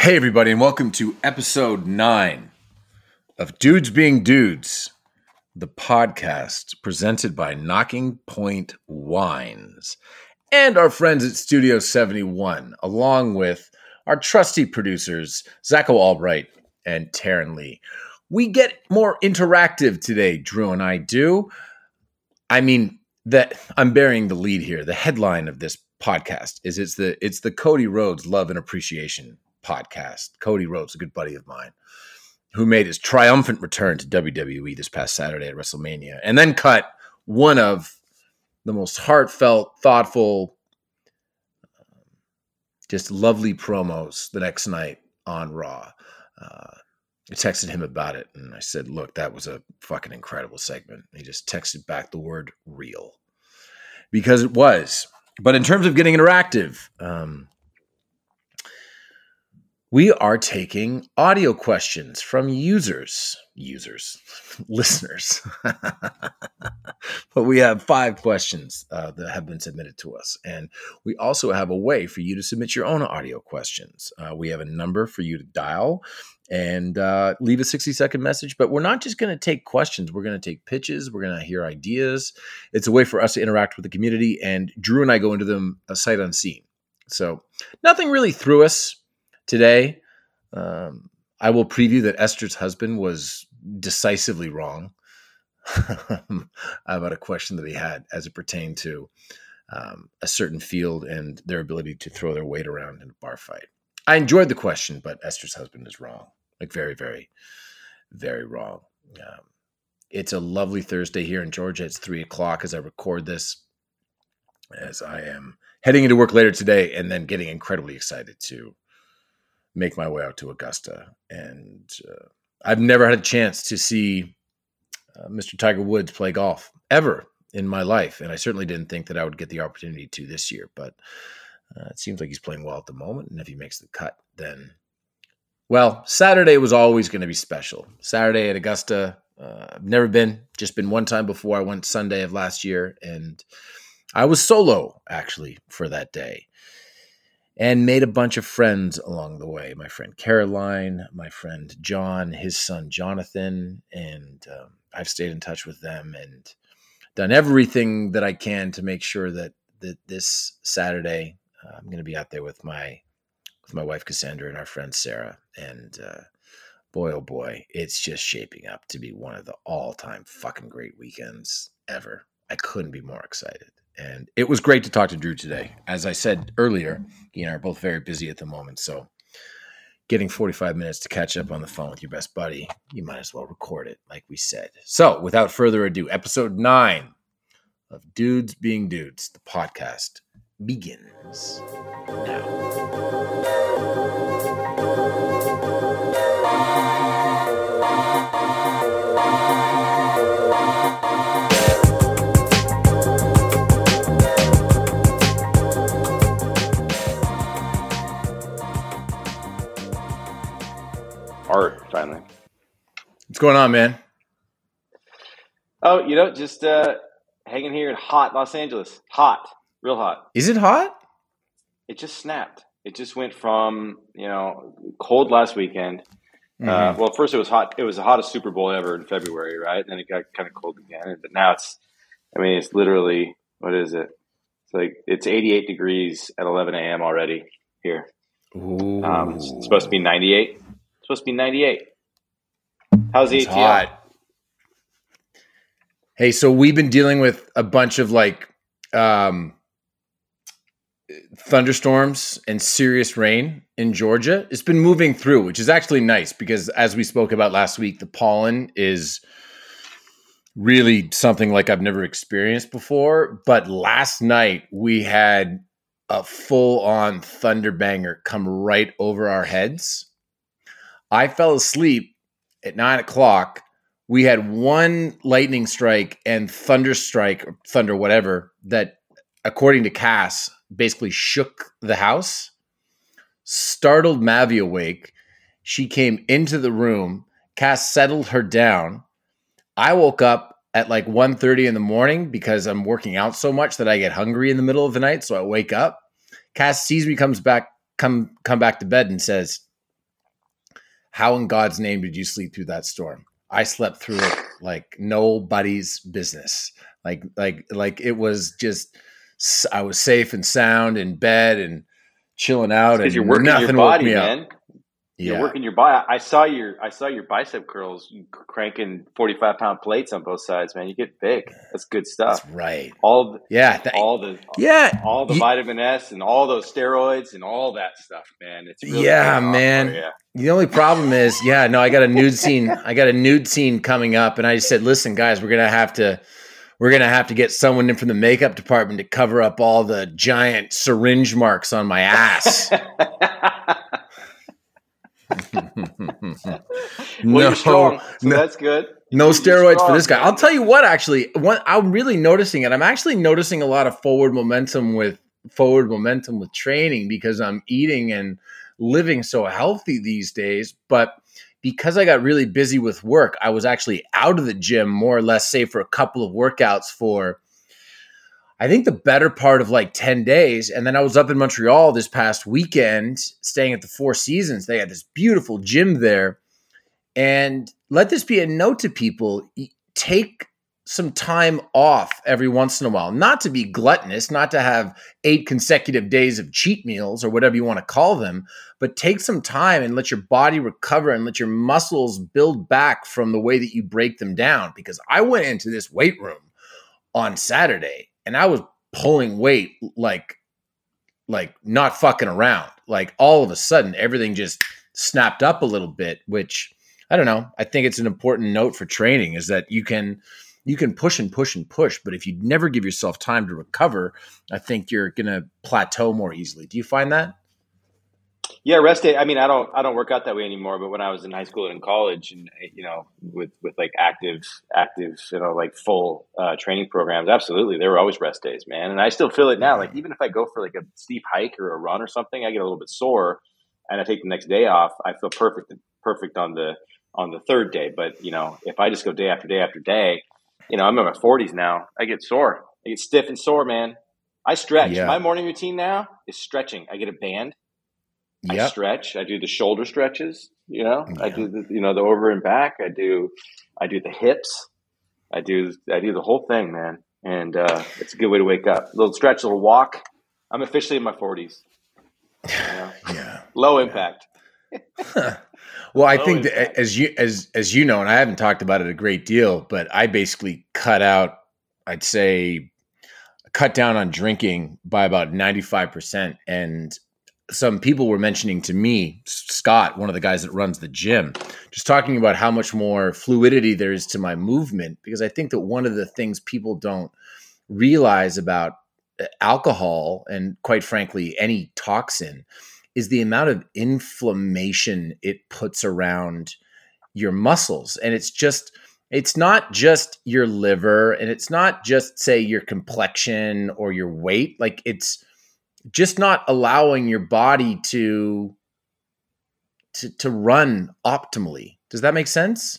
Hey, everybody, and welcome to episode nine of Dudes Being Dudes, the podcast presented by Knocking Point Wines and our friends at Studio 71, along with our trusty producers, Zacho Albright and Taryn Lee. We get more interactive today, Drew and I do. I mean, that I'm bearing the lead here. The headline of this podcast is it's the it's the Cody Rhodes Love and Appreciation podcast. Cody Rhodes, a good buddy of mine, who made his triumphant return to WWE this past Saturday at WrestleMania, and then cut one of the most heartfelt, thoughtful, just lovely promos the next night on Raw. Uh, I texted him about it and I said, Look, that was a fucking incredible segment. He just texted back the word real because it was. But in terms of getting interactive, um, we are taking audio questions from users, users, listeners. but we have five questions uh, that have been submitted to us. And we also have a way for you to submit your own audio questions. Uh, we have a number for you to dial and uh, leave a 60 second message. But we're not just going to take questions, we're going to take pitches, we're going to hear ideas. It's a way for us to interact with the community. And Drew and I go into them a sight unseen. So nothing really threw us today. Um, I will preview that Esther's husband was decisively wrong about a question that he had as it pertained to um, a certain field and their ability to throw their weight around in a bar fight. I enjoyed the question, but Esther's husband is wrong. Like, very, very, very wrong. Um, it's a lovely Thursday here in Georgia. It's three o'clock as I record this, as I am heading into work later today and then getting incredibly excited to make my way out to Augusta. And uh, I've never had a chance to see uh, Mr. Tiger Woods play golf ever in my life. And I certainly didn't think that I would get the opportunity to this year. But uh, it seems like he's playing well at the moment. And if he makes the cut, then, well, Saturday was always going to be special. Saturday at Augusta, uh, I've never been, just been one time before. I went Sunday of last year. And I was solo actually for that day and made a bunch of friends along the way. My friend Caroline, my friend John, his son Jonathan, and um, I've stayed in touch with them and done everything that I can to make sure that that this Saturday uh, I'm going to be out there with my with my wife Cassandra and our friend Sarah. And uh, boy, oh boy, it's just shaping up to be one of the all time fucking great weekends ever. I couldn't be more excited. And it was great to talk to Drew today. As I said earlier, he and I are both very busy at the moment. So getting 45 minutes to catch up on the phone with your best buddy, you might as well record it, like we said. So without further ado, episode nine of Dudes Being Dudes, the podcast begins now. Going on, man? Oh, you know, just uh, hanging here in hot Los Angeles. Hot, real hot. Is it hot? It just snapped. It just went from you know cold last weekend. Uh, mm-hmm. Uh, well, first it was hot. It was the hottest Super Bowl ever in February, right? And then it got kind of cold again. But now it's, I mean, it's literally what is it? It's like it's 88 degrees at 11 a.m. already here. Um, it's supposed to be 98 It's supposed to be 98. How's the ATL? Hot. Hey, so we've been dealing with a bunch of like um, thunderstorms and serious rain in Georgia. It's been moving through, which is actually nice because as we spoke about last week, the pollen is really something like I've never experienced before. But last night we had a full on thunder banger come right over our heads. I fell asleep at nine o'clock. We had one lightning strike and thunder strike, or thunder, whatever, that, according to Cass, basically shook the house, startled Mavi awake. She came into the room. Cass settled her down. I woke up at like 1.30 in the morning because I'm working out so much that I get hungry in the middle of the night. So I wake up. Cass sees me, comes back, come come back to bed and says, how in God's name did you sleep through that storm? I slept through it like nobody's business. Like like like it was just I was safe and sound in bed and chilling out and you're working nothing your body, woke me man. up. You're working your body. I saw your I saw your bicep curls cranking 45 pound plates on both sides, man. You get big. That's good stuff. That's right. All the, Yeah. all the yeah. all the You- vitamin S and all those steroids and all that stuff, man. It's really Yeah, man. The only problem is, yeah, no, I got a nude scene. I got a nude scene coming up, and I just said, listen, guys, we're gonna have to, we're gonna have to get someone in from the makeup department to cover up all the giant syringe marks on my ass. well, no, strong, so no, that's good. no steroids for this guy. man. I'll tell you what, actually, what I'm really noticing it. I'm actually noticing a lot of forward momentum with forward momentum with training because I'm eating and living so healthy these days. But because I got really busy with work, I was actually out of the gym more or less, say for a couple of workouts for. I think the better part of like 10 days. And then I was up in Montreal this past weekend, staying at the Four Seasons. They had this beautiful gym there. And let this be a note to people take some time off every once in a while, not to be gluttonous, not to have eight consecutive days of cheat meals or whatever you want to call them, but take some time and let your body recover and let your muscles build back from the way that you break them down. Because I went into this weight room on Saturday and I was pulling weight like like not fucking around. Like all of a sudden everything just snapped up a little bit, which I don't know. I think it's an important note for training is that you can you can push and push and push, but if you never give yourself time to recover, I think you're going to plateau more easily. Do you find that? Yeah, rest day. I mean, I don't, I don't work out that way anymore. But when I was in high school and in college, and you know, with with like active, active, you know, like full uh, training programs, absolutely, there were always rest days, man. And I still feel it now. Like even if I go for like a steep hike or a run or something, I get a little bit sore, and I take the next day off. I feel perfect, perfect on the on the third day. But you know, if I just go day after day after day, you know, I'm in my 40s now. I get sore. I get stiff and sore, man. I stretch. Yeah. My morning routine now is stretching. I get a band. I stretch. I do the shoulder stretches. You know, I do the you know the over and back. I do I do the hips. I do I do the whole thing, man. And uh, it's a good way to wake up. A little stretch, a little walk. I'm officially in my 40s. You know? Yeah. Low impact. well, I Low think that as you as as you know, and I haven't talked about it a great deal, but I basically cut out, I'd say, cut down on drinking by about ninety five percent. And some people were mentioning to me, Scott, one of the guys that runs the gym, just talking about how much more fluidity there is to my movement. Because I think that one of the things people don't realize about uh, alcohol and quite frankly any toxin is the amount of inflammation it puts around your muscles and it's just it's not just your liver and it's not just say your complexion or your weight like it's just not allowing your body to to to run optimally does that make sense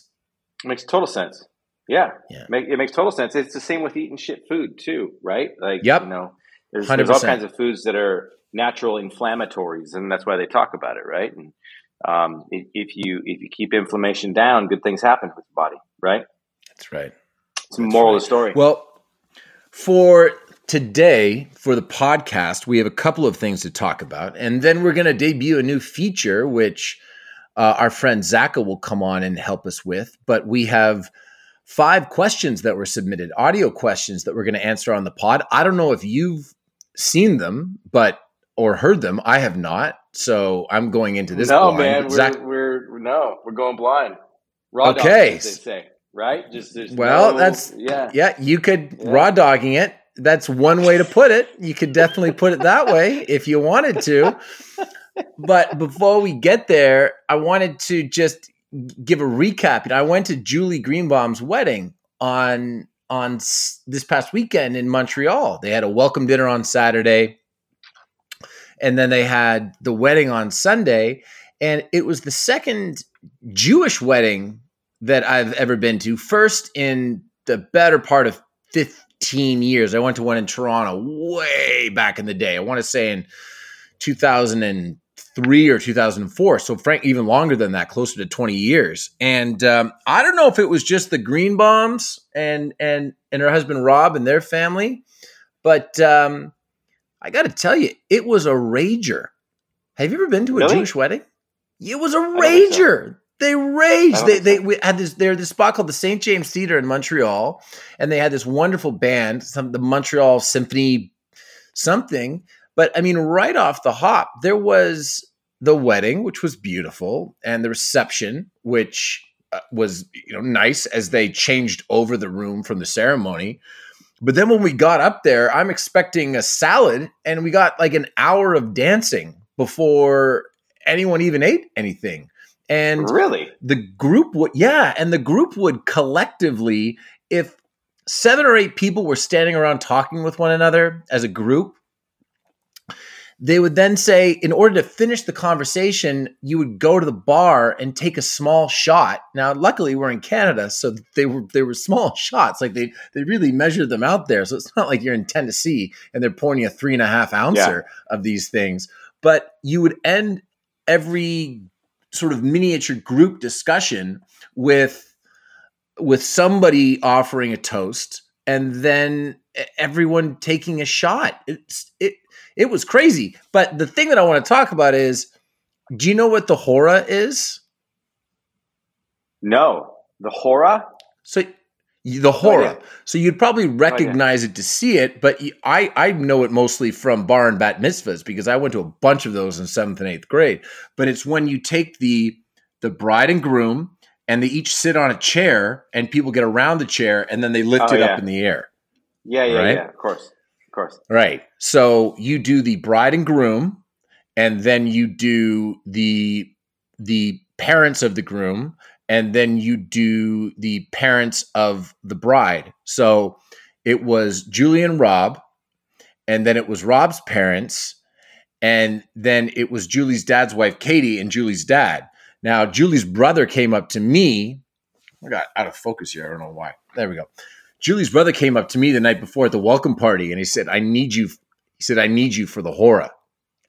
It makes total sense. Yeah, Yeah. Make, it makes total sense. It's the same with eating shit food too, right? Like, Yep. you know, there's, there's all kinds of foods that are natural inflammatories, and that's why they talk about it, right? And um, if, if you if you keep inflammation down, good things happen with the body, right? that's right It's the moral of the story. Well, for today, for the podcast, we have a couple of things to talk about. And then we're going to debut a new feature, which uh, our friend Zaka will come on and help us with. But we have five questions that were submitted, audio questions that we're going to answer on the pod. I don't know if you've seen them, but or heard them. I have not. So I'm going into this. no, blind. man, we're, Zach, we're no, we're going blind. Raw Okay. as they say, right? Just there's Well, no- that's- yeah. Yeah, you could Yeah. raw dogging it. That's one way to put it. You could definitely put it that way if you wanted to. But before we get there, I wanted to just give a recap. I went to Julie Greenbaum's wedding on on this past weekend in Montreal. They had a welcome dinner on Saturday, and then they had the wedding on Sunday. And it was the second Jewish wedding that I've ever been to. First in the better part of 15 years. I went to one in Toronto way back in the day. I want to say in 2003 2003 or 2004. So, Frank, even longer than that, closer to 20 years. And um, I don't know if it was just the Greenbaums and and and her husband Rob and their family, but um, I got to tell you, it was a rager. Have you ever been to a really? Jewish wedding? It was a rager. They raged. They they we had this. They had this spot called the St. James Theater in Montreal, and they had this wonderful band, some the Montreal Symphony, something. But I mean, right off the hop, there was the wedding, which was beautiful, and the reception, which uh, was you know nice as they changed over the room from the ceremony. But then when we got up there, I'm expecting a salad, and we got like an hour of dancing before anyone even ate anything. And really, the group would, yeah, and the group would collectively, if seven or eight people were standing around talking with one another as a group, they would then say, in order to finish the conversation, you would go to the bar and take a small shot. Now, luckily, we're in Canada, so they were they were small shots. Like they they really measured them out there, so it's not like you're in Tennessee and they're pouring a three and a half ouncer yeah. of these things. But you would end every sort of miniature group discussion with with somebody offering a toast and then everyone taking a shot. It's it it was crazy. But the thing that I want to talk about is do you know what the hora is? No. The hora? So the oh, hora. Oh, so you'd probably recognize oh, yeah. it to see it, but I I know it mostly from bar and bat mitzvahs because I went to a bunch of those in seventh and eighth grade. But it's when you take the the bride and groom and they each sit on a chair and people get around the chair and then they lift oh, it yeah. up in the air. Yeah, yeah, right? yeah. Of course, of course. Right. So you do the bride and groom, and then you do the the parents of the groom and then you do the parents of the bride. So it was Julie and Rob, and then it was Rob's parents, and then it was Julie's dad's wife, Katie, and Julie's dad. Now, Julie's brother came up to me. I got out of focus here. I don't know why. There we go. Julie's brother came up to me the night before at the welcome party, and he said, "I need you." He said, "I need you for the hora."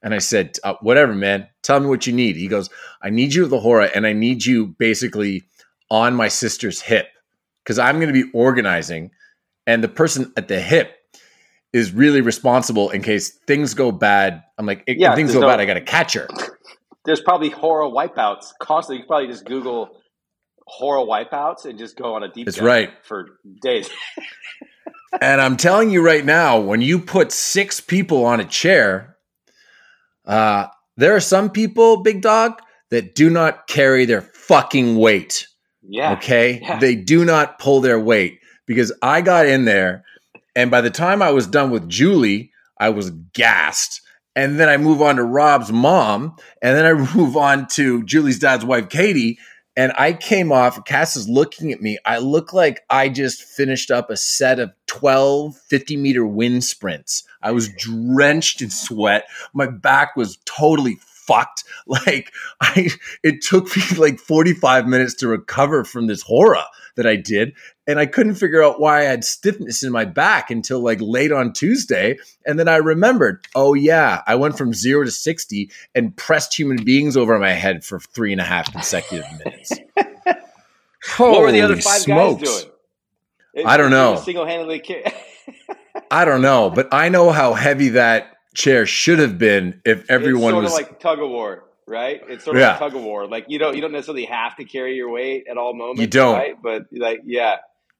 And I said, uh, "Whatever, man. Tell me what you need." He goes, "I need you the hora, and I need you basically on my sister's hip because I'm going to be organizing, and the person at the hip is really responsible in case things go bad. I'm like, yeah, things go no, bad, I got to catch her. There's probably hora wipeouts constantly. You can probably just Google hora wipeouts and just go on a deep. That's right for days. and I'm telling you right now, when you put six people on a chair, uh, there are some people, big dog, that do not carry their fucking weight. Yeah. Okay. Yeah. They do not pull their weight because I got in there and by the time I was done with Julie, I was gassed. And then I move on to Rob's mom. And then I move on to Julie's dad's wife, Katie. And I came off, Cass is looking at me. I look like I just finished up a set of 12 50 meter wind sprints. I was drenched in sweat. My back was totally fucked. Like I, it took me like 45 minutes to recover from this hora that I did. And I couldn't figure out why I had stiffness in my back until like late on Tuesday. And then I remembered, oh yeah, I went from zero to 60 and pressed human beings over my head for three and a half consecutive minutes. what were the other five smokes. guys doing? It, I don't know. Single handedly. I don't know, but I know how heavy that chair should have been if everyone it's sort was of like tug of war, right? It's sort of yeah. like tug of war. Like you don't you don't necessarily have to carry your weight at all moments. You don't, right? But like yeah,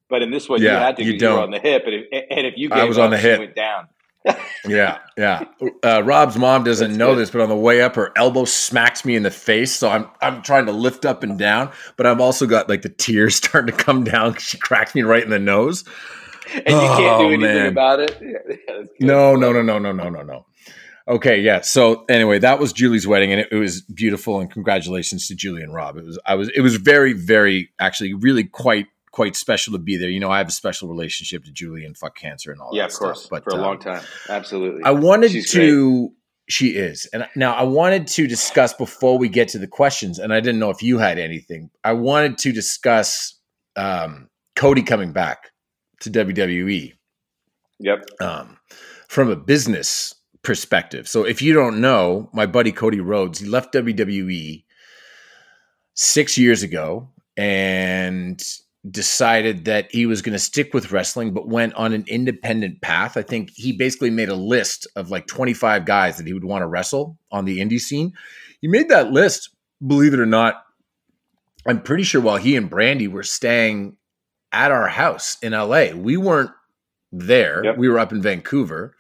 but in this one yeah, you had to. You, don't. You were on the hip, and if, and if you I was up, on the hip, went down. yeah, yeah. Uh, Rob's mom doesn't That's know good. this, but on the way up, her elbow smacks me in the face. So I'm I'm trying to lift up and down, but I've also got like the tears starting to come down because she cracks me right in the nose. And you oh, can't do oh, anything man. about it. Yeah, no, no, no, no, no, no, no, no. Okay, yeah. So anyway, that was Julie's wedding, and it, it, was beautiful. And congratulations to Julie and Rob. It was I was it was very very actually really quite quite special to be there. You know, I have a special relationship to Julie and fuck cancer and all yeah, that. Yeah, of course, stuff, but for a um, long time, absolutely. I wanted She's to. Great. She is, and now I wanted to discuss before we get to the questions, and I didn't know if you had anything. I wanted to discuss um, Cody coming back to WWE. Yep. Um, from a business perspective. So if you don't know, my buddy Cody Rhodes, he left WWE six years ago and decided that he was going to stick with wrestling, but went on an independent path. I think he basically made a list of like 25 guys that he would want to wrestle on the indie scene. He made that list, believe it or not. I'm pretty sure while he and Brandy were staying at our house in LA, we weren't there. Yep. We were up in Vancouver,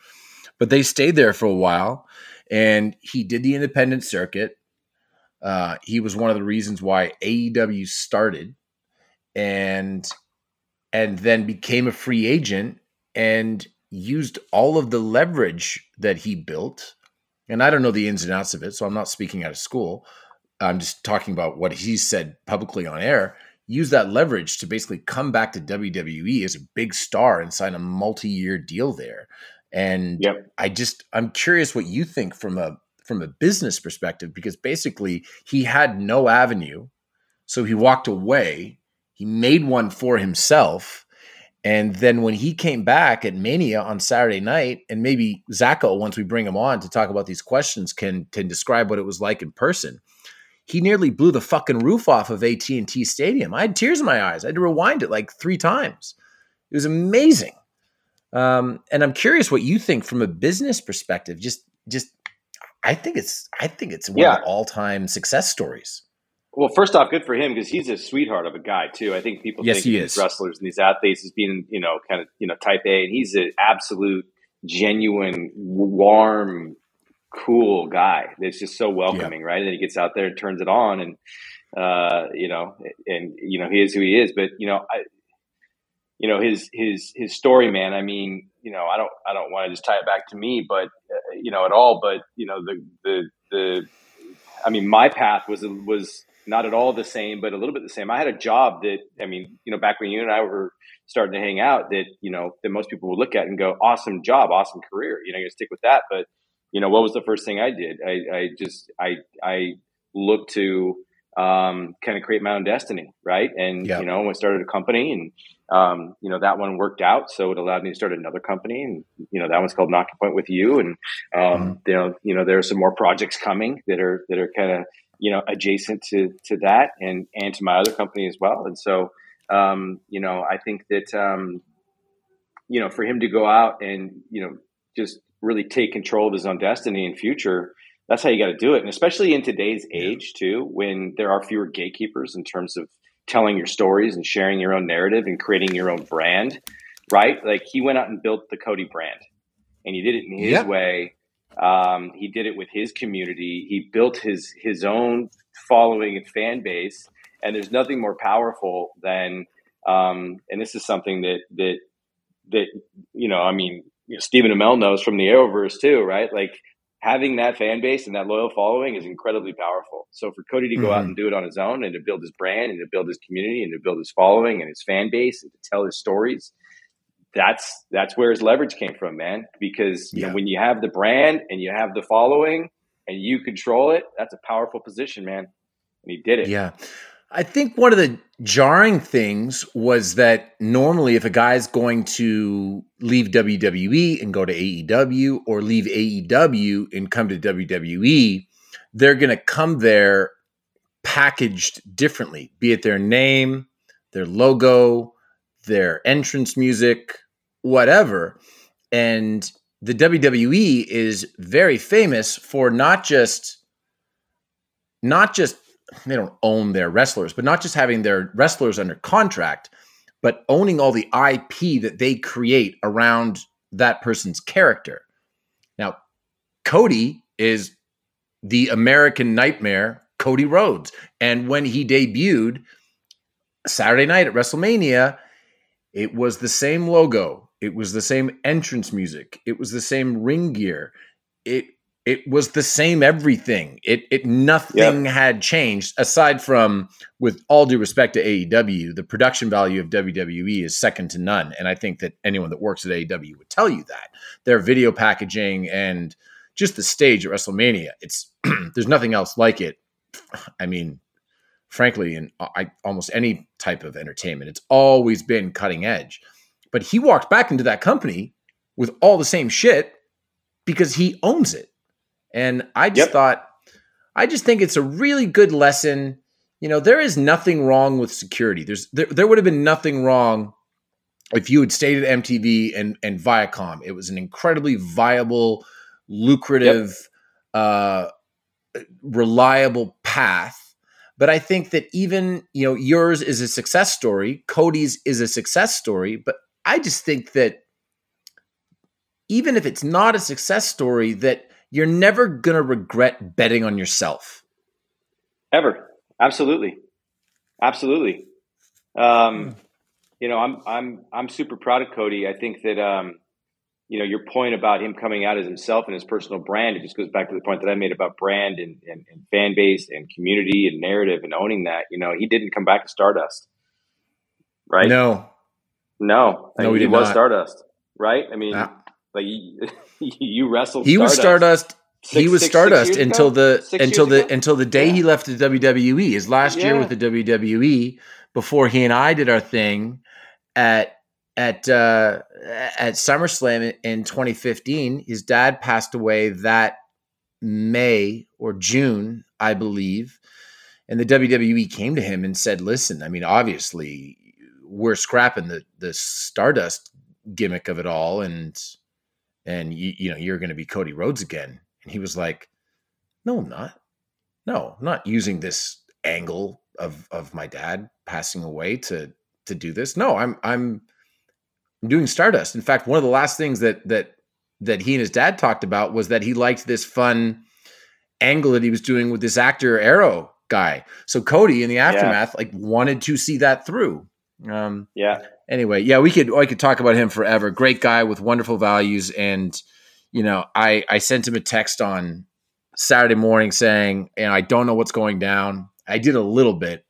but they stayed there for a while. And he did the independent circuit. Uh, he was one of the reasons why AEW started and and then became a free agent and used all of the leverage that he built. And I don't know the ins and outs of it, so I'm not speaking out of school. I'm just talking about what he said publicly on air. Use that leverage to basically come back to WWE as a big star and sign a multi-year deal there. And yep. I just I'm curious what you think from a from a business perspective because basically he had no avenue, so he walked away he made one for himself. And then when he came back at Mania on Saturday night, and maybe Zacho, once we bring him on to talk about these questions, can can describe what it was like in person. He nearly blew the fucking roof off of AT and T Stadium. I had tears in my eyes. I had to rewind it like three times. It was amazing. Um, and I'm curious what you think from a business perspective. Just, just, I think it's, I think it's one yeah. of the all time success stories. Well, first off, good for him because he's a sweetheart of a guy too. I think people yes, think these wrestlers and these athletes as being, you know, kind of, you know, type A, and he's an absolute, genuine, warm, cool guy. That's just so welcoming, yeah. right? And then he gets out there and turns it on, and uh, you know, and you know, he is who he is. But you know, I, you know, his his his story, man. I mean, you know, I don't I don't want to just tie it back to me, but uh, you know, at all. But you know, the the the I mean, my path was was not at all the same, but a little bit the same. I had a job that, I mean, you know, back when you and I were starting to hang out, that you know that most people would look at and go, "Awesome job, awesome career." You know, you stick with that. But you know, what was the first thing I did? I, I just I I looked to um, kind of create my own destiny, right? And yep. you know, I started a company, and um, you know that one worked out, so it allowed me to start another company, and you know that one's called Knocking Point with You, and um, mm-hmm. you know, you know, there are some more projects coming that are that are kind of you know, adjacent to to that and and to my other company as well. And so, um, you know, I think that um, you know, for him to go out and you know just really take control of his own destiny and future, that's how you got to do it. And especially in today's age too, when there are fewer gatekeepers in terms of telling your stories and sharing your own narrative and creating your own brand, right? Like he went out and built the Cody brand, and he did it in his yep. way um, he did it with his community. He built his his own following and fan base. And there's nothing more powerful than, um, and this is something that that that you know, I mean, you know, Stephen Amell knows from the Arrowverse too, right? Like having that fan base and that loyal following is incredibly powerful. So for Cody to go mm-hmm. out and do it on his own and to build his brand and to build his community and to build his following and his fan base and to tell his stories that's that's where his leverage came from, man. Because yeah. know, when you have the brand and you have the following and you control it, that's a powerful position, man. And he did it. Yeah. I think one of the jarring things was that normally if a guy's going to leave WWE and go to AEW or leave AEW and come to WWE, they're going to come there packaged differently, be it their name, their logo, their entrance music, whatever. And the WWE is very famous for not just not just they don't own their wrestlers, but not just having their wrestlers under contract, but owning all the IP that they create around that person's character. Now, Cody is the American nightmare, Cody Rhodes. And when he debuted Saturday night at WrestleMania, it was the same logo, it was the same entrance music. It was the same ring gear. It it was the same everything. It it nothing yep. had changed aside from with all due respect to AEW, the production value of WWE is second to none. And I think that anyone that works at AEW would tell you that. Their video packaging and just the stage at WrestleMania, it's there's nothing else like it. I mean, frankly, in uh, I, almost any type of entertainment, it's always been cutting edge. But he walked back into that company with all the same shit because he owns it. And I just Yep. thought, I just think it's a really good lesson. You know, there is nothing wrong with security. There's there, there would have been nothing wrong if you had stayed at MTV and and Viacom. It was an incredibly viable, lucrative, uh, reliable path. But I think that even you know yours is a success story. Cody's is a success story. But I just think that even if it's not a success story, that you're never gonna regret betting on yourself. Ever. Absolutely. Absolutely. Um, you know, I'm I'm I'm super proud of Cody. I think that um, you know, your point about him coming out as himself and his personal brand, it just goes back to the point that I made about brand and, and, and fan base and community and narrative and owning that. You know, he didn't come back to Stardust. Right? No, No. I No, mean, he he was not. Stardust. Right? I mean, like you, you wrestled he was Stardust. he was six- six Stardust years until ago? the Six until the ago? until the day he left the WWE. His last year with the WWE before he and I did our thing at at uh, at SummerSlam in 2015. His dad passed away that May or June, I believe, and the WWE came to him and said, "Listen, I mean, obviously, we're scrapping the the Stardust gimmick of it all, and and you, you know you're going to be Cody Rhodes again." And he was like, "No, I'm not. No, I'm not using this angle of of my dad passing away to to do this. No, I'm I'm I'm doing Stardust. In fact, one of the last things that that that he and his dad talked about was that he liked this fun angle that he was doing with this actor Arrow guy. So Cody in the aftermath like wanted to see that through. Um Yeah. anyway, yeah, we could I could talk about him forever. Great guy with wonderful values, and you know, I I sent him a text on Saturday morning saying, and I don't know what's going down. I did a little bit.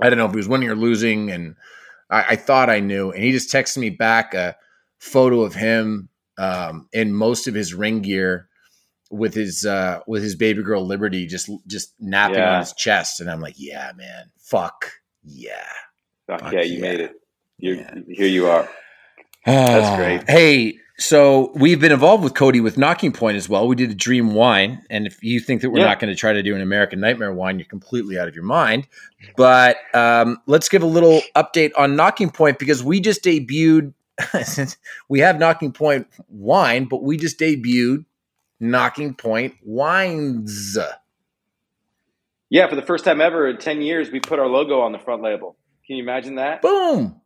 I don't know if he was winning or losing, and I, I thought I knew. And he just texted me back a photo of him um, in most of his ring gear with his uh, with his baby girl Liberty just just napping Yeah. on his chest, and I'm like, yeah, man, fuck yeah. Fuck Fuck yeah, you yeah. made it. You're, Yeah. Here you are. That's Ah, great. Hey, so we've been involved with Cody with Knocking Point as well. We did a Dream Wine, and if you think that we're Yeah. not going to try to do an American Nightmare wine, you're completely out of your mind. But um, let's give a little update on Knocking Point because we just debuted. we have Knocking Point wine, but we just debuted Knocking Point wines. Yeah, for the first time ever in 10 years, we put our logo on the front label. Can you imagine that? Boom.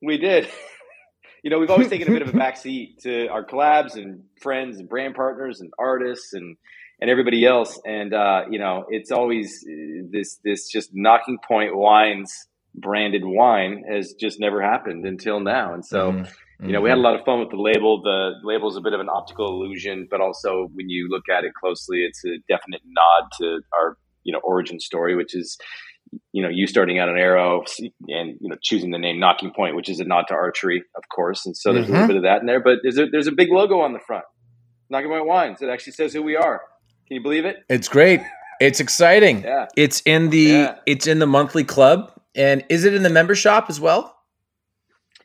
We did. you know, we've always taken a bit of a backseat to our collabs and friends and brand partners and artists and and everybody else. And uh, you know, it's always uh, this this just knocking point wines branded wine has just never happened until now. And so, Mhm. you know, we had a lot of fun with the label. The label is a bit of an optical illusion, but also when you look at it closely, it's a definite nod to our you know origin story, which is you know you starting out an arrow and you know choosing the name Knocking Point, which is a nod to archery, of course. And so there's a Mhm. little bit of that in there, but there's a there's a big logo on the front, Knocking Point Wines. It actually says who we are. Can you believe it? It's great. It's exciting. Yeah. It's in the Yeah. it's in the monthly club, and is it in the member shop as well?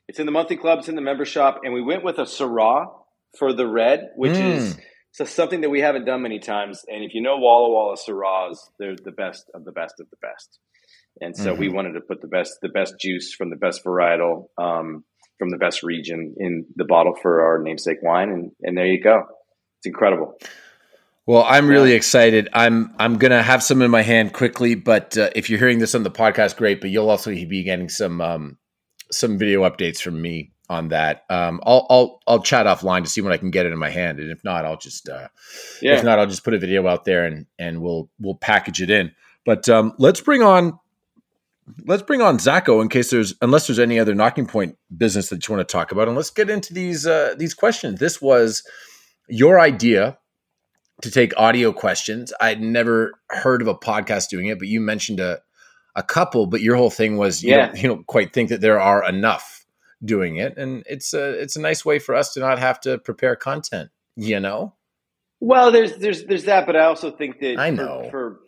It's in the monthly club. It's in the member shop, and we went with a Syrah for the red, which Mm. is so something that we haven't done many times. And if you know Walla Walla Syrahs, they're the best of the best of the best. And so we wanted to put the best the best juice from the best varietal um, from the best region in the bottle for our namesake wine, and and there you go. It's incredible. Well, I'm really excited. I'm I'm gonna have some in my hand quickly, but uh, if you're hearing this on the podcast, great. But you'll also be getting some um, some video updates from me on that. Um, I'll I'll I'll chat offline to see when I can get it in my hand, and if not, I'll just uh, if not, I'll just put a video out there and and we'll we'll package it in. But um, let's bring on let's bring on Zacho in case there's unless there's any other knocking point business that you want to talk about, and let's get into these uh, these questions. This was your idea to take audio questions. I'd never heard of a podcast doing it, but you mentioned a a couple. But your whole thing was you Yeah. don't you don't quite think that there are enough doing it, and it's a it's a nice way for us to not have to prepare content. You know. Well, there's there's there's that, but I also think that I for- know. for,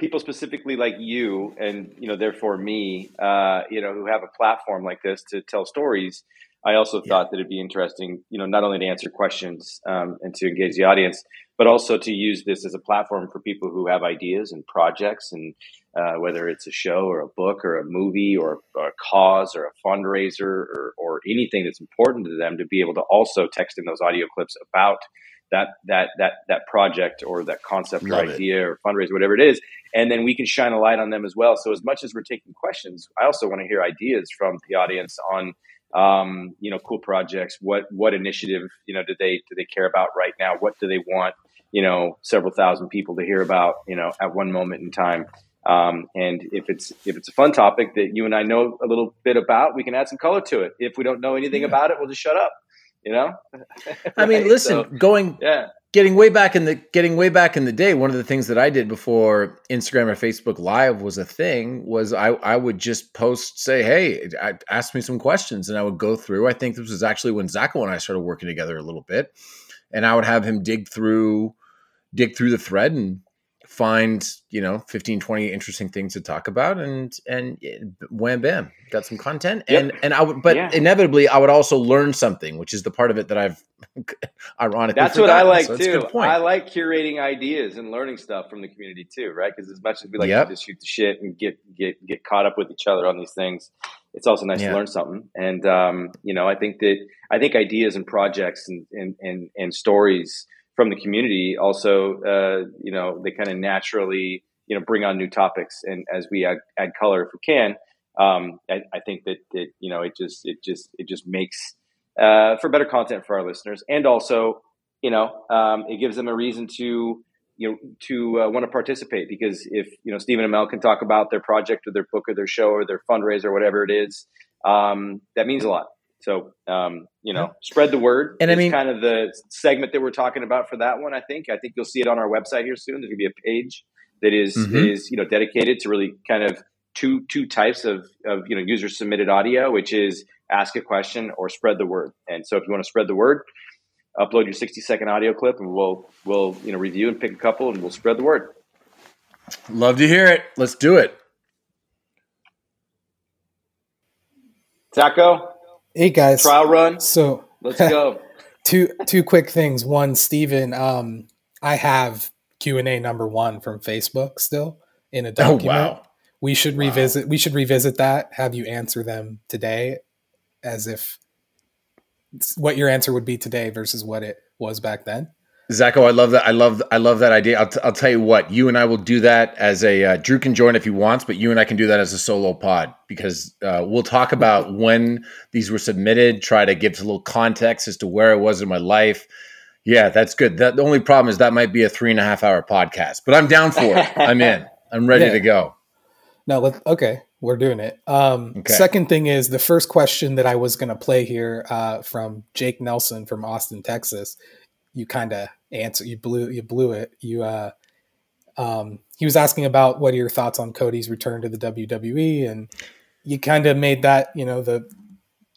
people specifically like you, and you know, therefore me, uh, you know, who have a platform like this to tell stories. I also thought that it'd be interesting, you know, not only to answer questions um, and to engage the audience, but also to use this as a platform for people who have ideas and projects, and uh, whether it's a show or a book or a movie or, or a cause or a fundraiser or, or anything that's important to them, to be able to also text in those audio clips about that that that that project or that concept Love or idea it. or fundraiser, whatever it is, and then we can shine a light on them as well. So as much as we're taking questions, I also want to hear ideas from the audience on um, you know cool projects. What what initiative you know do they do they care about right now? What do they want you know several thousand people to hear about you know at one moment in time? Um, and if it's if it's a fun topic that you and I know a little bit about, we can add some color to it. If we don't know anything yeah. about it, we'll just shut up you know right? i mean listen so, going yeah getting way back in the getting way back in the day one of the things that i did before instagram or facebook live was a thing was i i would just post say hey ask me some questions and i would go through i think this was actually when zacho and i started working together a little bit and i would have him dig through dig through the thread and find you know 15 20 interesting things to talk about and and wham bam got some content yep. and and i would but yeah. inevitably i would also learn something which is the part of it that i've ironically that's what i like so too i like curating ideas and learning stuff from the community too right because as much as we like yep. to just shoot the shit and get get get caught up with each other on these things it's also nice yeah. to learn something and um you know i think that i think ideas and projects and and and, and stories from the community also uh, you know they kind of naturally you know bring on new topics and as we add, add color if we can. Um, I, I, think that, that you know it just it just it just makes uh, for better content for our listeners. And also you know um, it gives them a reason to you know to uh, want to participate because if you know Stephen Amell can talk about their project or their book or their show or their fundraiser or whatever it is um, that means a lot so, um, you know, spread the word. And I mean, kind of the segment that we're talking about for that one. I think. I think you'll see it on our website here soon. There's gonna be a page that is, mm-hmm. is you know dedicated to really kind of two two types of of you know user submitted audio, which is ask a question or spread the word. And so, if you want to spread the word, upload your 60 second audio clip, and we'll we'll you know review and pick a couple, and we'll spread the word. Love to hear it. Let's do it. Zacho, Hey guys, trial run. So let's go. two two quick things. One, Stephen, um, I have Q and A number one from Facebook still in a document. Oh, wow. We should wow. revisit. We should revisit that. Have you answer them today, as if what your answer would be today versus what it was back then. Zacho, I love that. I love I love that idea. I'll, t- I'll tell you what. You and I will do that as a uh, Drew can join if he wants, but you and I can do that as a solo pod because uh, we'll talk about when these were submitted. Try to give a little context as to where I was in my life. Yeah, that's good. That, the only problem is that might be a three and a half hour podcast, but I'm down for it. I'm in. I'm ready yeah. to go. No, let's okay, we're doing it. Um, okay. Second thing is the first question that I was going to play here uh, from Jake Nelson from Austin, Texas. You kind of answer you blew you blew it. You uh um he was asking about what are your thoughts on Cody's return to the WWE and you kind of made that you know the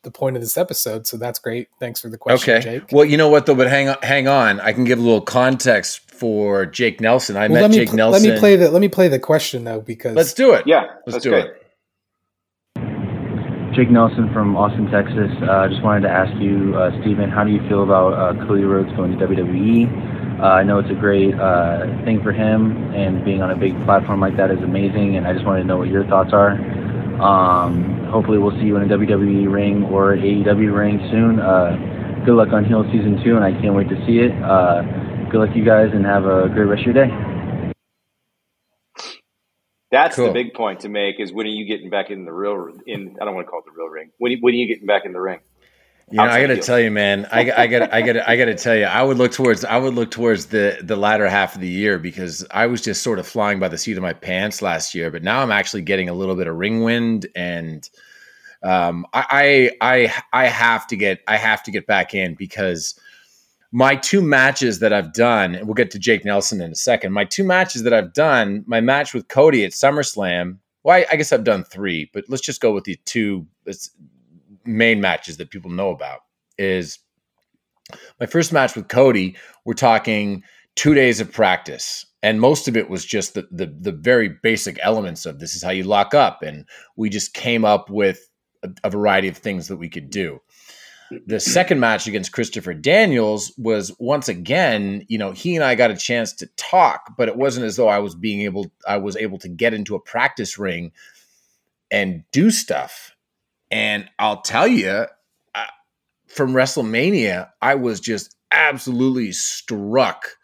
the point of this episode so that's great. Thanks for the question okay. Jake. well you know what though but hang on hang on. I can give a little context for Jake Nelson. I well, met Jake pl- Nelson let me play the let me play the question though because let's do it. Yeah let's do great. it Jake Nelson from Austin, Texas. I uh, just wanted to ask you, uh, Stephen, how do you feel about uh, Cody Rhodes going to WWE? Uh, I know it's a great uh, thing for him, and being on a big platform like that is amazing. And I just wanted to know what your thoughts are. Um, hopefully, we'll see you in a WWE ring or AEW ring soon. Uh, good luck on Heel Season 2, and I can't wait to see it. good luck, you guys, and have a great rest of your day. That's cool. the big point to make is when are you getting back in the real in I don't want to call it the real ring. When when are you getting back in the ring? You know, I got to tell you, man. I, I got, I got, I got to tell you. I would look towards, I would look towards the the latter half of the year because I was just sort of flying by the seat of my pants last year. But now I'm actually getting a little bit of ring wind, and um, I, I, I have to get, I have to get back in because my two matches that I've done, and we'll get to Jake Nelson in a second. My two matches that I've done, my match with Cody at SummerSlam. Well, I, I guess I've done three, but let's just go with the two main matches that people know about. Is my first match with Cody. We're talking two days of practice, and most of it was just the the, the very basic elements of this is how you lock up, and we just came up with a, a variety of things that we could do. The second match against Christopher Daniels was once again, you know, he and I got a chance to talk, but it wasn't as though I was being able, I was able to get into a practice ring and do stuff. And I'll tell you, from WrestleMania, I was just absolutely struck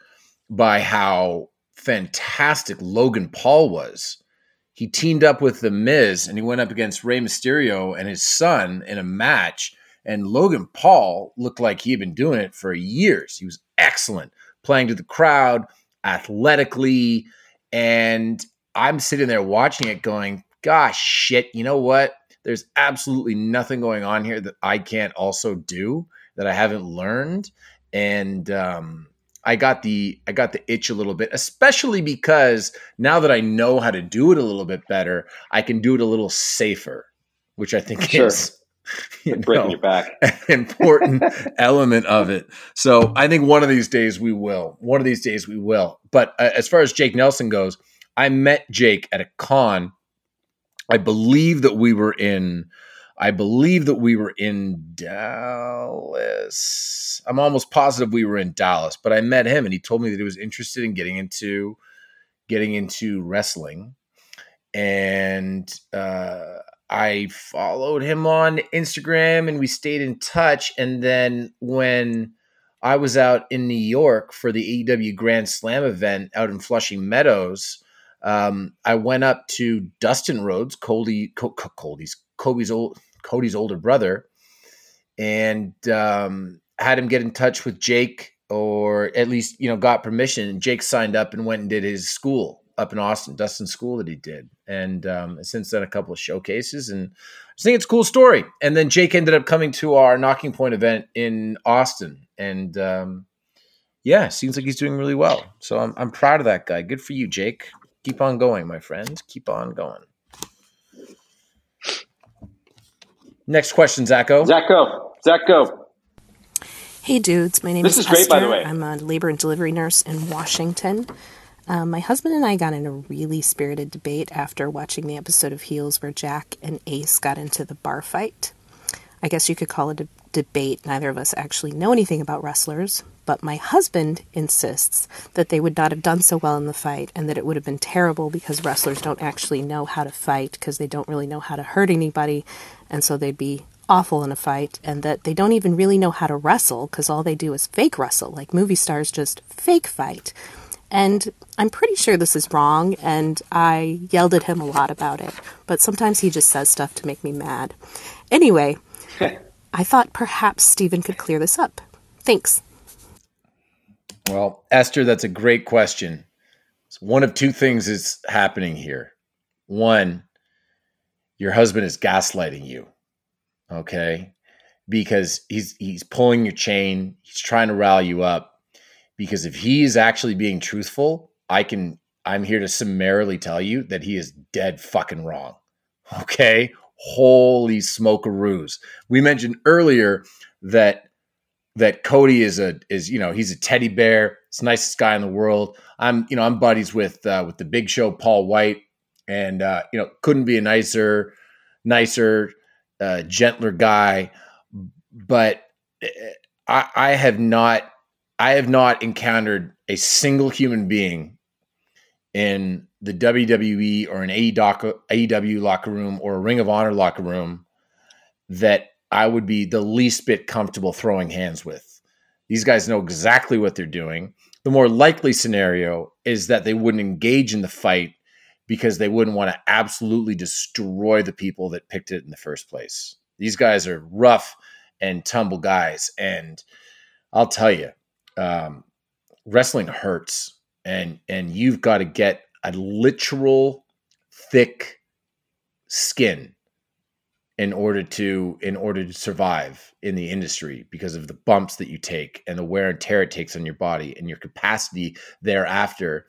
by how fantastic Logan Paul was. He teamed up with The Miz and he went up against Rey Mysterio and his son in a match. And Logan Paul looked like he had been doing it for years. He was excellent, playing to the crowd, athletically. And I'm sitting there watching it going, gosh, shit, you know what? There's absolutely nothing going on here that I can't also do that I haven't learned. And um, I got the I got the itch a little bit, especially because now that I know how to do it a little bit better, I can do it a little safer, which I think sure. is you know, breaking your back important element of it. So I think one of these days we will. One of these days we will. But uh, as far as Jake Nelson goes, I met Jake at a con. I believe that we were in I believe that we were in Dallas. I'm almost positive we were in Dallas, but I met him and he told me that he was interested in getting into getting into wrestling. And uh, I followed him on Instagram and we stayed in touch. And then when I was out in New York for the AEW Grand Slam event out in Flushing Meadows, um, I went up to Dustin Rhodes, Cody, Cody's, Kobe's old Cody's older brother, and um, had him get in touch with Jake, or at least you know got permission. Jake signed up and went and did his school up in Austin, Dustin School that he did, and um, since then a couple of showcases. And I think it's a cool story. And then Jake ended up coming to our Nocking Point event in Austin, and um, yeah, seems like he's doing really well. So I'm I'm proud of that guy. Good for you, Jake. Keep on going, my friend. Keep on going. Next question, Zacho. Zacho. Zacho. Hey, dudes. My name this is, is great, Esther. by the way. I'm a labor and delivery nurse in Washington. Um, my husband and I got in a really spirited debate after watching the episode of Heels where Jack and Ace got into the bar fight. I guess you could call it a debate. Neither of us actually know anything about wrestlers, but my husband insists that they would not have done so well in the fight and that it would have been terrible because wrestlers don't actually know how to fight because they don't really know how to hurt anybody, and so they'd be awful in a fight, and that they don't even really know how to wrestle because all they do is fake wrestle, like movie stars just fake fight. And I'm pretty sure this is wrong, and I yelled at him a lot about it, but sometimes he just says stuff to make me mad. Anyway, I thought perhaps Stephen could clear this up. Thanks. Well, Esther, that's a great question. So one of two things is happening here. One, your husband is gaslighting you. Okay? Because he's he's pulling your chain, he's trying to rally you up. Because if he is actually being truthful, I can I'm here to summarily tell you that he is dead fucking wrong. Okay? Holy smokeroos. We mentioned earlier that that Cody is a is you know he's a teddy bear. It's the nicest guy in the world. I'm you know I'm buddies with uh, with the Big Show Paul White, and uh, you know couldn't be a nicer, nicer, uh, gentler guy. But eh, I, I have not I have not encountered a single human being in the WWE or an AEW locker room or a Ring of Honor locker room that I would be the least bit comfortable throwing hands with. These guys know exactly what they're doing. The more likely scenario is that they wouldn't engage in the fight because they wouldn't want to absolutely destroy the people that picked it in the first place. These guys are rough and tumble guys. And I'll tell you, um, wrestling hurts. And, and you've got to get a literal thick skin in order to in order to survive in the industry because of the bumps that you take and the wear and tear it takes on your body and your capacity thereafter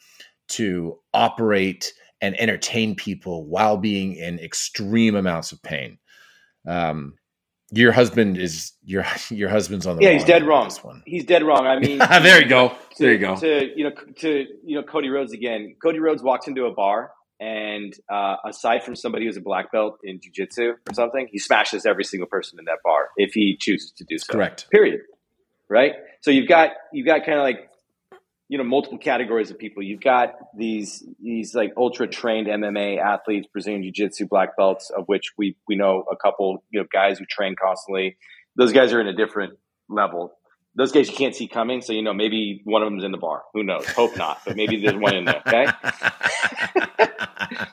to operate and entertain people while being in extreme amounts of pain. Um, your husband is your your husband's on the yeah he's dead wrong he's dead wrong i mean there you go there you go to you know to you know cody rhodes again cody rhodes walks into a bar and uh, aside from somebody who's a black belt in jujitsu or something, he smashes every single person in that bar if he chooses to do so. Correct. Period. Right. So you've got you've got kind of like you know multiple categories of people. You've got these these like ultra trained MMA athletes, Brazilian Jiu Jitsu black belts, of which we we know a couple you know guys who train constantly. Those guys are in a different level. Those guys you can't see coming, so you know maybe one of them's in the bar. Who knows? Hope not, but maybe there's one in there. Okay.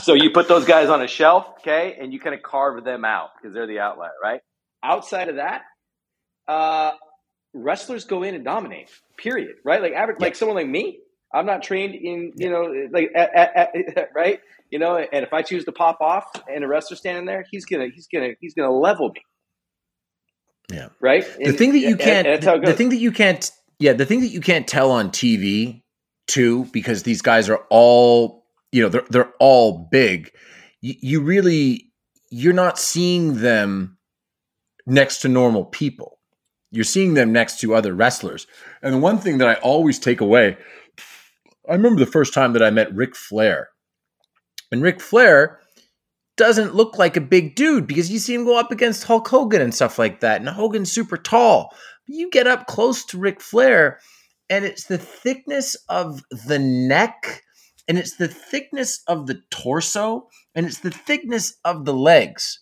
so you put those guys on a shelf, okay, and you kind of carve them out because they're the outlier, right? Outside of that, uh, wrestlers go in and dominate. Period. Right? Like average, like someone like me. I'm not trained in, you know, like at, at, at, right, you know, and if I choose to pop off and a wrestler standing there, he's gonna, he's gonna, he's gonna level me. Yeah. Right. The and, thing that you can't, the, the thing that you can't, yeah, the thing that you can't tell on TV too, because these guys are all, you know, they're they're all big. You, you really, you're not seeing them next to normal people you're seeing them next to other wrestlers. And the one thing that I always take away, I remember the first time that I met Ric Flair. And Ric Flair doesn't look like a big dude because you see him go up against Hulk Hogan and stuff like that. And Hogan's super tall. You get up close to Ric Flair, and it's the thickness of the neck, and it's the thickness of the torso, and it's the thickness of the legs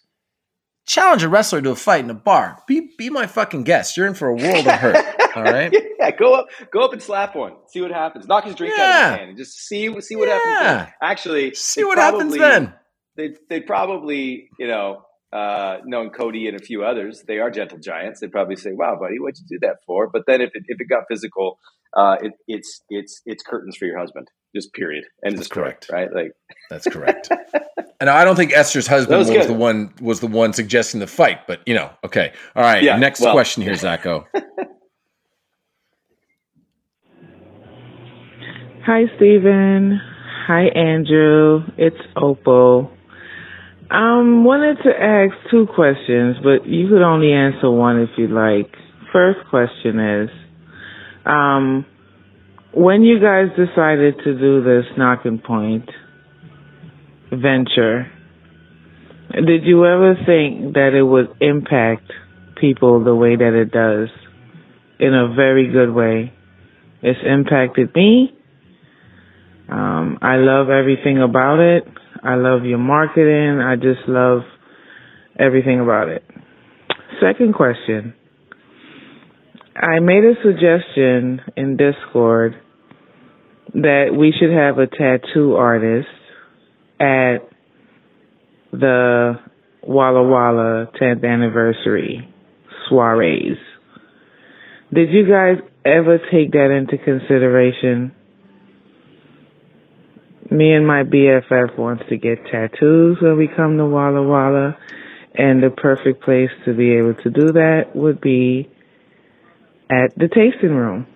challenge a wrestler to a fight in a bar. Be be my fucking guest. You're in for a world of hurt. All right. yeah, go up, go up and slap one. See what happens. Knock his drink yeah. out of his hand and just see see what yeah. happens. Then. Actually, see what probably, happens then. They they probably you know uh, knowing Cody and a few others, they are gentle giants. They'd probably say, "Wow, buddy, what'd you do that for?" But then if it if it got physical, uh, it, it's it's it's curtains for your husband. Just period. And that's correct, right? Like that's correct. and I don't think Esther's husband was, was the one was the one suggesting the fight, but you know, okay, all right. Yeah, next well. question here, Zacho. Hi, Stephen. Hi, Andrew. It's Opal. Um, wanted to ask two questions, but you could only answer one if you like. First question is, um, when you guys decided to do this Nocking Point venture, did you ever think that it would impact people the way that it does in a very good way? It's impacted me. Um, I love everything about it. I love your marketing. I just love everything about it. Second question. I made a suggestion in Discord that we should have a tattoo artist at the Walla Walla 10th anniversary soirees. Did you guys ever take that into consideration? Me and my BFF wants to get tattoos when we come to Walla Walla, and the perfect place to be able to do that would be at the tasting room.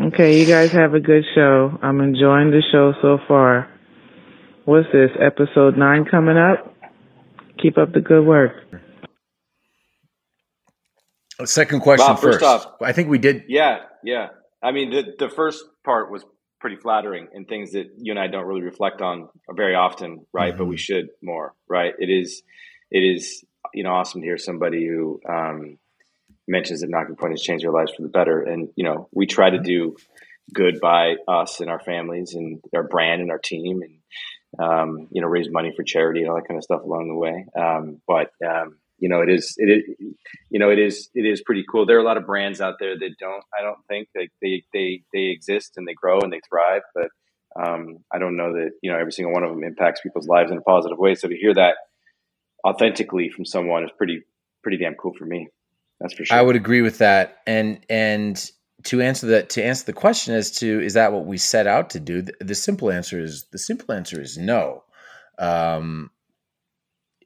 Okay, you guys have a good show. I'm enjoying the show so far. What's this, episode nine coming up? Keep up the good work. Second question Bob, first. first. Off, I think we did. Yeah, yeah. I mean, the the first part was pretty flattering and things that you and I don't really reflect on very often, right? Mm-hmm. But we mm-hmm. should more, right? It is, it is, you know, awesome to hear somebody who um, mentions that Nocking Point has changed their lives for the better. And, you know, we try to do good by us and our families and our brand and our team and, um, you know, raise money for charity and all that kind of stuff along the way. Um, but, um, you know, it is, it is, you know, it is, it is pretty cool. There are a lot of brands out there that don't, I don't think they, they, they exist and they grow and they thrive, but, um, I don't know that, you know, every single one of them impacts people's lives in a positive way. So to hear that authentically from someone is pretty, pretty damn cool for me. That's for sure. I would agree with that. And and to answer that to answer the question as to is that what we set out to do? The, the simple answer is the simple answer is no. Um,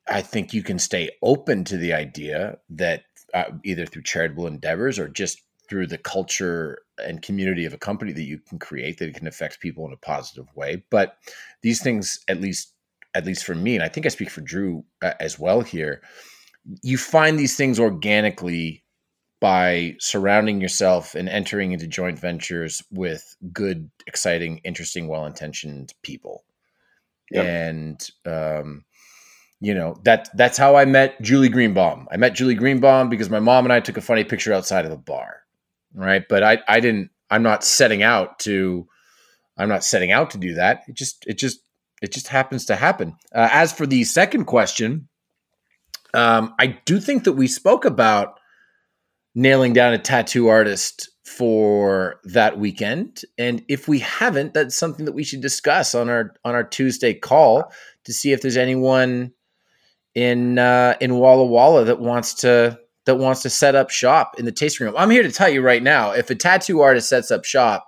I think you can stay open to the idea that uh, either through charitable endeavors or just through the culture and community of a company that you can create that it can affect people in a positive way. But these things, at least at least for me, and I think I speak for Drew uh, as well here, you find these things organically by surrounding yourself and entering into joint ventures with good, exciting, interesting, well intentioned people. Yep. And, um, you know that that's how I met Julie Greenbaum. I met Julie Greenbaum because my mom and I took a funny picture outside of the bar, right? But I I didn't. I'm not setting out to. I'm not setting out to do that. It just it just it just happens to happen. Uh, as for the second question, um, I do think that we spoke about nailing down a tattoo artist for that weekend, and if we haven't, that's something that we should discuss on our on our Tuesday call to see if there's anyone in uh, in Walla Walla that wants to that wants to set up shop in the tasting room. I'm here to tell you right now, if a tattoo artist sets up shop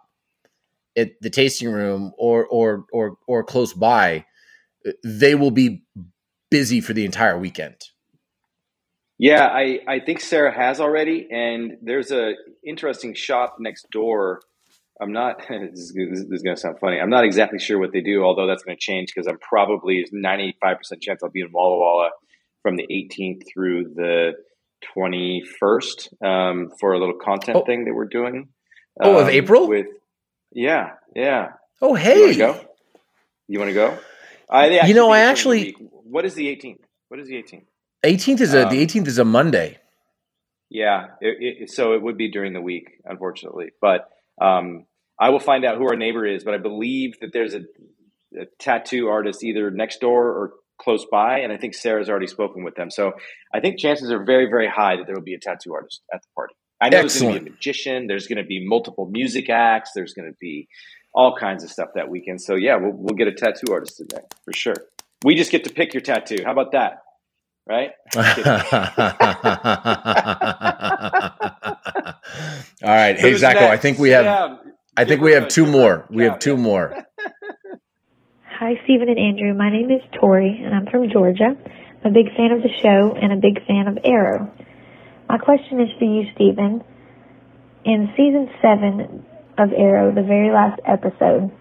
at the tasting room or or or or close by, they will be busy for the entire weekend. Yeah, I, I think Sarah has already, and there's a interesting shop next door. I'm not. This is, is going to sound funny. I'm not exactly sure what they do, although that's going to change because I'm probably 95 percent chance I'll be in Walla Walla from the 18th through the 21st um, for a little content oh. thing that we're doing. Um, oh, of um, April? With yeah, yeah. Oh, hey. You want to go? You want to go? I, you know, I actually. What is the 18th? What is the 18th? 18th is a um, the 18th is a Monday. Yeah, it, it, so it would be during the week, unfortunately. But um, I will find out who our neighbor is. But I believe that there's a, a tattoo artist either next door or close by, and I think Sarah's already spoken with them. So I think chances are very, very high that there will be a tattoo artist at the party. I know Excellent. there's going to be a magician. There's going to be multiple music acts. There's going to be all kinds of stuff that weekend. So yeah, we'll, we'll get a tattoo artist today for sure. We just get to pick your tattoo. How about that? Right? all right. Hey, Zacho, I think we have. I think we have two more. We have two more. Hi, Stephen and Andrew. My name is Tori, and I'm from Georgia. I'm a big fan of the show and a big fan of Arrow. My question is for you, Stephen. In season seven of Arrow, the very last episode,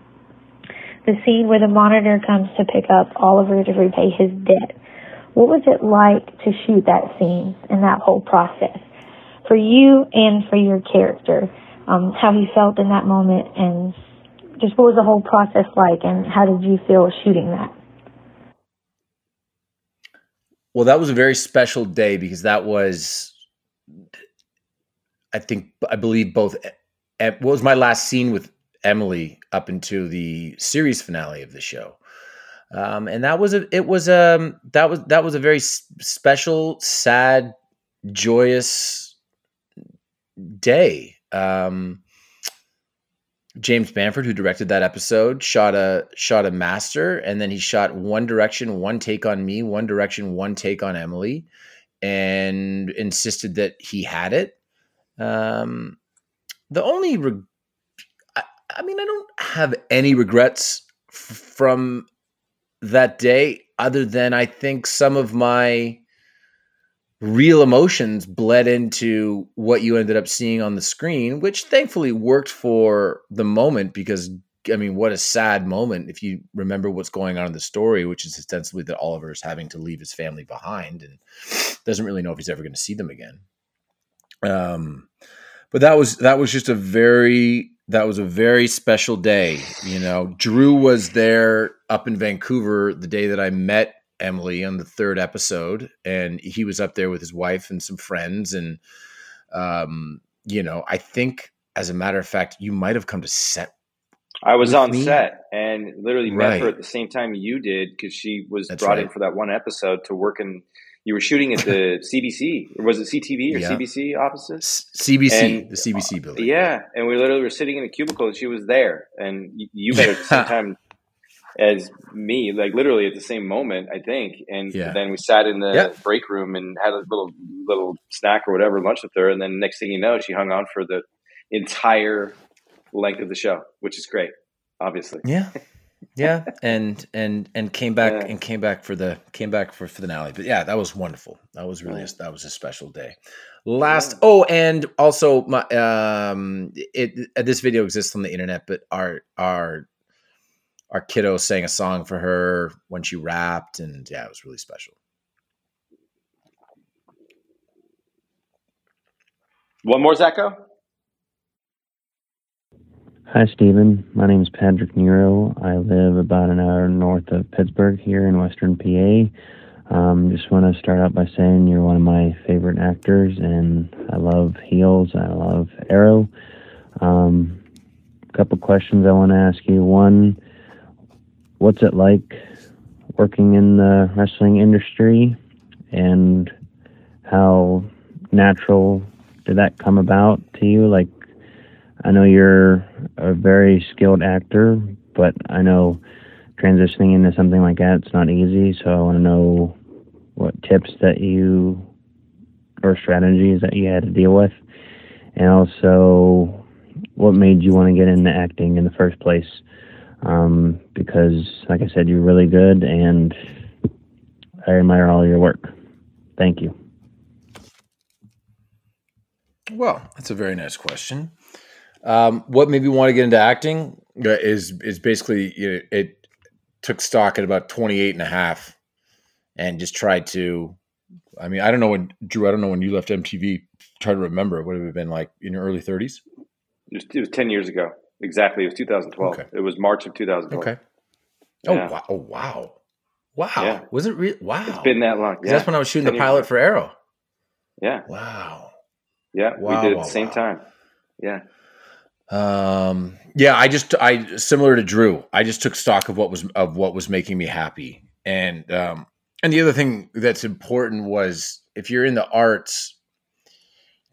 the scene where the monitor comes to pick up Oliver to repay his debt. What was it like to shoot that scene and that whole process for you and for your character? Um, how he felt in that moment and just what was the whole process like and how did you feel shooting that? Well, that was a very special day because that was, I think, I believe both. What was my last scene with Emily up into the series finale of the show, um, and that was a. It was a. Um, that was that was a very special, sad, joyous day. Um, James Bamford, who directed that episode, shot a shot a master, and then he shot One Direction, One Take on Me, One Direction, One Take on Emily, and insisted that he had it. Um, the only, re- I, I, mean, I don't have any regrets f- from that day, other than I think some of my real emotions bled into what you ended up seeing on the screen, which thankfully worked for the moment because I mean, what a sad moment if you remember what's going on in the story, which is ostensibly that Oliver is having to leave his family behind and doesn't really know if he's ever going to see them again. Um, but that was that was just a very that was a very special day. You know, Drew was there up in Vancouver the day that I met Emily on the third episode, and he was up there with his wife and some friends. And, um, you know, I think, as a matter of fact, you might have come to set. I was on me. set and literally right. met her at the same time you did because she was That's brought right. in for that one episode to work in. You were shooting at the CBC, or was it CTV or yeah. CBC offices? CBC, and, the CBC uh, building. Yeah, and we literally were sitting in a cubicle, and she was there, and you met at the same time as me, like literally at the same moment, I think. And yeah. then we sat in the yeah. break room and had a little little snack or whatever lunch with her. And then next thing you know, she hung on for the entire length of the show, which is great, obviously. Yeah. yeah and and and came back yeah. and came back for the came back for, for the finale but yeah that was wonderful that was really a, that was a special day last yeah. oh and also my um it this video exists on the internet but our our our kiddo sang a song for her when she wrapped, and yeah, it was really special. One more, Zacho. Hi, Stephen. My name is Patrick Nero. I live about an hour north of Pittsburgh here in Western PA. Um, just want to start out by saying you're one of my favorite actors, and I love Heels. I love Arrow. Um, a couple questions I want to ask you. One, what's it like working in the wrestling industry, and how natural did that come about to you? Like, I know you're a very skilled actor, but I know transitioning into something like that it's not easy. So I want to know what tips that you or strategies that you had to deal with, and also what made you want to get into acting in the first place. Um, because, like I said, you're really good, and I admire all your work. Thank you. Well, that's a very nice question. Um, what made me want to get into acting uh, is is basically you know, it took stock at about 28 and a half and just tried to I mean, I don't know when Drew, I don't know when you left MTV. Try to remember. What it would have it been like in your early 30s? It was, it was 10 years ago. Exactly. It was 2012. Okay. It was March of 2012. Okay. Oh, yeah. wow. Oh, wow. Wow. Yeah. Was it real? Wow. It's been that long. Yeah. That's when I was shooting the pilot for Arrow. Yeah. Wow. Yeah. Wow, we did it at the same wow. time. Yeah. Um, yeah, I just I similar to Drew. I just took stock of what was of what was making me happy, and um, and the other thing that's important was if you're in the arts,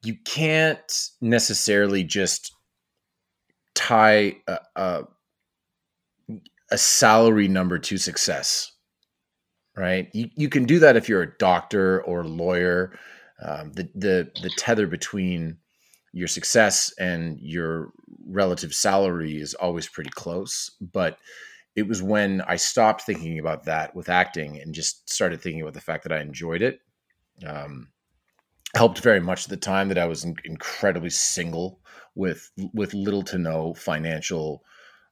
you can't necessarily just tie a, a, a salary number to success, right? You you can do that if you're a doctor or a lawyer. Um, the the the tether between your success and your relative salary is always pretty close. But it was when I stopped thinking about that with acting and just started thinking about the fact that I enjoyed it. Um, helped very much at the time that I was in- incredibly single with with little to no financial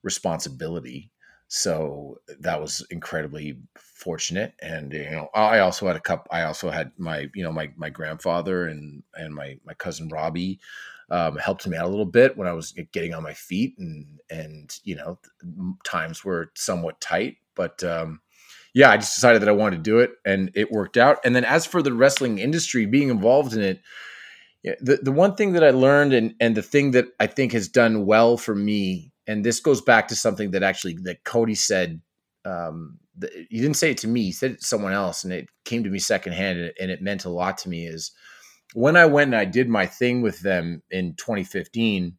responsibility. So that was incredibly fortunate. And you know, I also had a cup. I also had my you know my my grandfather and and my my cousin Robbie um, helped me out a little bit when I was getting on my feet, and and you know times were somewhat tight, but um, yeah, I just decided that I wanted to do it, and it worked out. And then as for the wrestling industry, being involved in it, the the one thing that I learned, and and the thing that I think has done well for me, and this goes back to something that actually that Cody said. Um, he didn't say it to me; he said it to someone else, and it came to me secondhand, and it, and it meant a lot to me. Is when I went and I did my thing with them in 2015,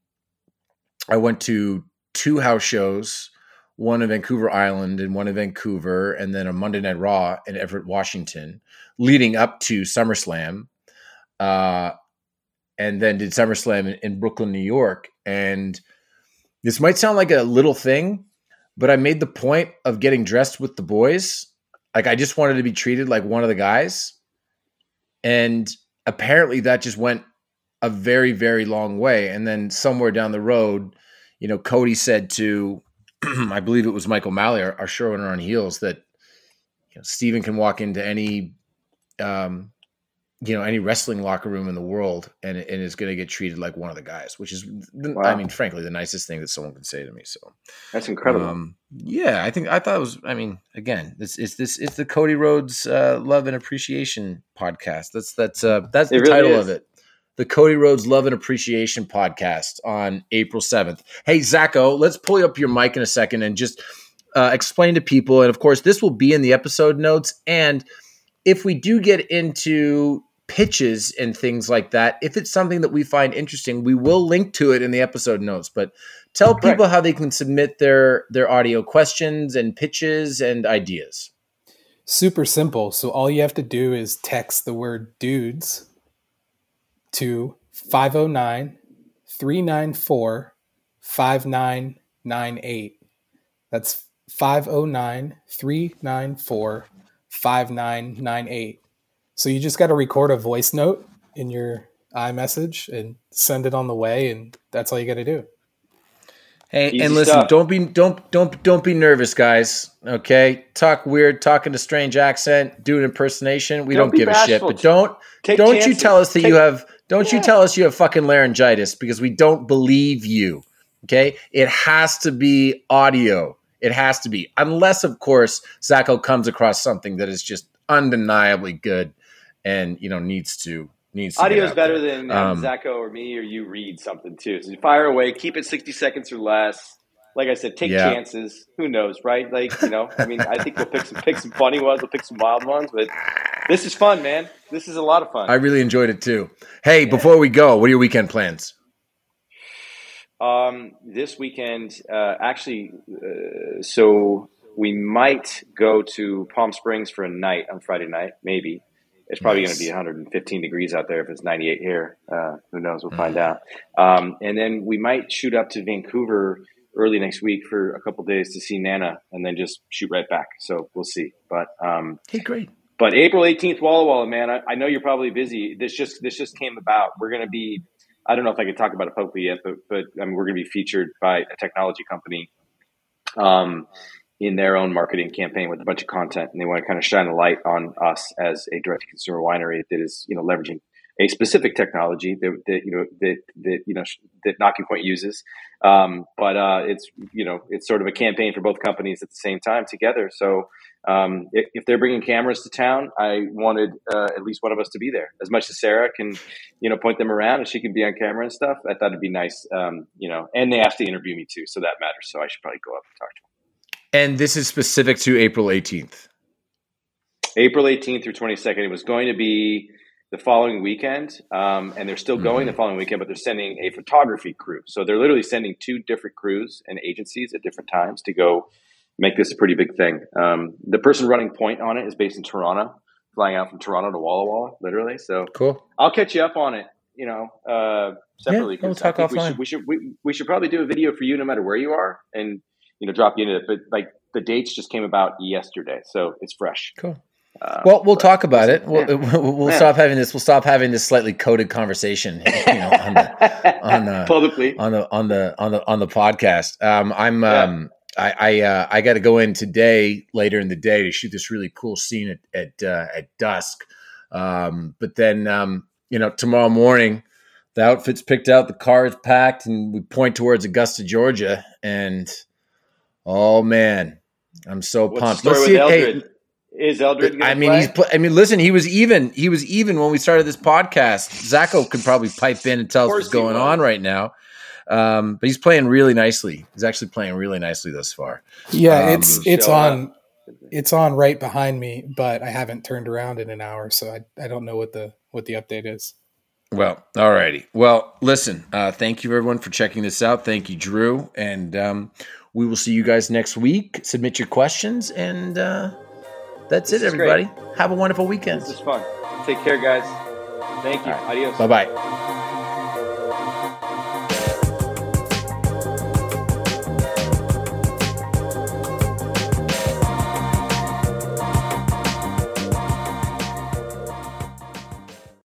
I went to two house shows, one in Vancouver Island and one in Vancouver, and then a Monday Night Raw in Everett, Washington, leading up to SummerSlam. Uh, and then did SummerSlam in, in Brooklyn, New York. And this might sound like a little thing, but I made the point of getting dressed with the boys. Like I just wanted to be treated like one of the guys. And apparently that just went a very very long way. And then somewhere down the road you know cody said to i believe it was Michael O'Malley our, our showrunner on heels that you know, Stephen can walk into any um, you know any wrestling locker room in the world and, and is going to get treated like one of the guys which is wow. i mean frankly the nicest thing that someone can say to me so. That's incredible. Um, yeah i think i thought it was i mean again it's, it's this it's the cody rhodes uh, love and appreciation podcast. That's that's uh that's the really title is. of it. The cody rhodes love and appreciation podcast on april 7th hey zacho let's pull up your mic in a second and just uh, explain to people and of course this will be in the episode notes and if we do get into pitches and things like that. If it's something that we find interesting, we will link to it in the episode notes. But tell Correct. people how they can submit their their audio questions and pitches and ideas. Super simple. So all you have to do is text the word dudes to 509 394 5998. That's 509 394 5998 so you just got to record a voice note in your iMessage and send it on the way, and that's all you got to do. Hey, Easy and listen, stuff. don't be don't don't don't be nervous, guys. Okay, talk weird, talking a strange accent, do an impersonation. We don't, don't give bashful. a shit, but don't Take don't chances. you tell us that Take- you have Don't yeah. you tell us you have fucking laryngitis because we don't believe you. Okay, it has to be audio. It has to be, unless of course Zacho comes across something that is just undeniably good, and you know needs to needs. Audio is better there. than um, Zacho or me or you read something too. So you fire away, keep it sixty seconds or less like I said, take yeah. chances. Who knows, right? Like you know, I mean, I think we'll pick some pick some funny ones, we'll pick some wild ones, but this is fun, man. This is a lot of fun. I really enjoyed it too. Hey, yeah. before we go, what are your weekend plans? Um, this weekend, uh, actually, uh, so we might go to Palm Springs for a night on Friday night, maybe. It's probably nice. going to be 115 degrees out there if it's 98 here. Uh, who knows? We'll mm. find out. Um, and then we might shoot up to Vancouver early next week for a couple days to see Nana, and then just shoot right back. So we'll see. But um, hey, great. But April eighteenth, Walla Walla, man. I, I, know you're probably busy. This just this just came about. We're going to be. I don't know if I can talk about it publicly yet, but but I mean, we're going to be featured by a technology company. Um, in their own marketing campaign with a bunch of content, and they want to kind of shine a light on us as a direct consumer winery that is, you know, leveraging a specific technology that, that you know that that you know that Nocking Point uses. Um, but uh, it's you know it's sort of a campaign for both companies at the same time together. So um, if, if, they're bringing cameras to town, I wanted uh, at least one of us to be there. As much as Sarah can you know point them around and she can be on camera and stuff, I thought it'd be nice. Um, you know, and they asked to interview me too, so that matters. So I should probably go up and talk to them. And this is specific to April 18th. April 18th through 22nd. It was going to be the following weekend, um, and they're still going mm-hmm. the following weekend, but they're sending a photography crew. So they're literally sending two different crews and agencies at different times to go make this a pretty big thing. Um, the person running point on it is based in Toronto, flying out from Toronto to Walla Walla, literally. So cool. I'll catch you up on it. You know, uh, separately. Yeah, we'll talk offline. We should, we should we, we should probably do a video for you, no matter where you are, and you know, drop you into it. But like the dates just came about yesterday, so it's fresh. Cool. Uh, well, we'll talk about it. We'll, we'll, we'll stop having this. We'll stop having this slightly coded conversation, you know, on the on the publicly on the on the on the on the podcast. Um, I'm yeah. um, I I, uh, I got to go in today later in the day to shoot this really cool scene at at uh, at dusk. Um, but then um, you know tomorrow morning, the outfit's picked out, the car is packed, and we point towards Augusta, Georgia. And oh man, I'm so What's pumped. Let's see. Hey, is Eldrick? I mean, play? he's. Pl- I mean, listen. He was even. He was even when we started this podcast. Zacho could probably pipe in and tell us what's going on right now. Um, but he's playing really nicely. He's actually playing really nicely thus far. Yeah, um, it's it's on. Up. It's on right behind me, but I haven't turned around in an hour, so I, I don't know what the what the update is. Well, all righty. Well, listen. Uh, thank you everyone for checking this out. Thank you, Drew, and um, we will see you guys next week. Submit your questions and. Uh, that's this it, everybody. Great. Have a wonderful weekend. This is fun. Take care, guys. Thank you. Right. Adios. Bye bye.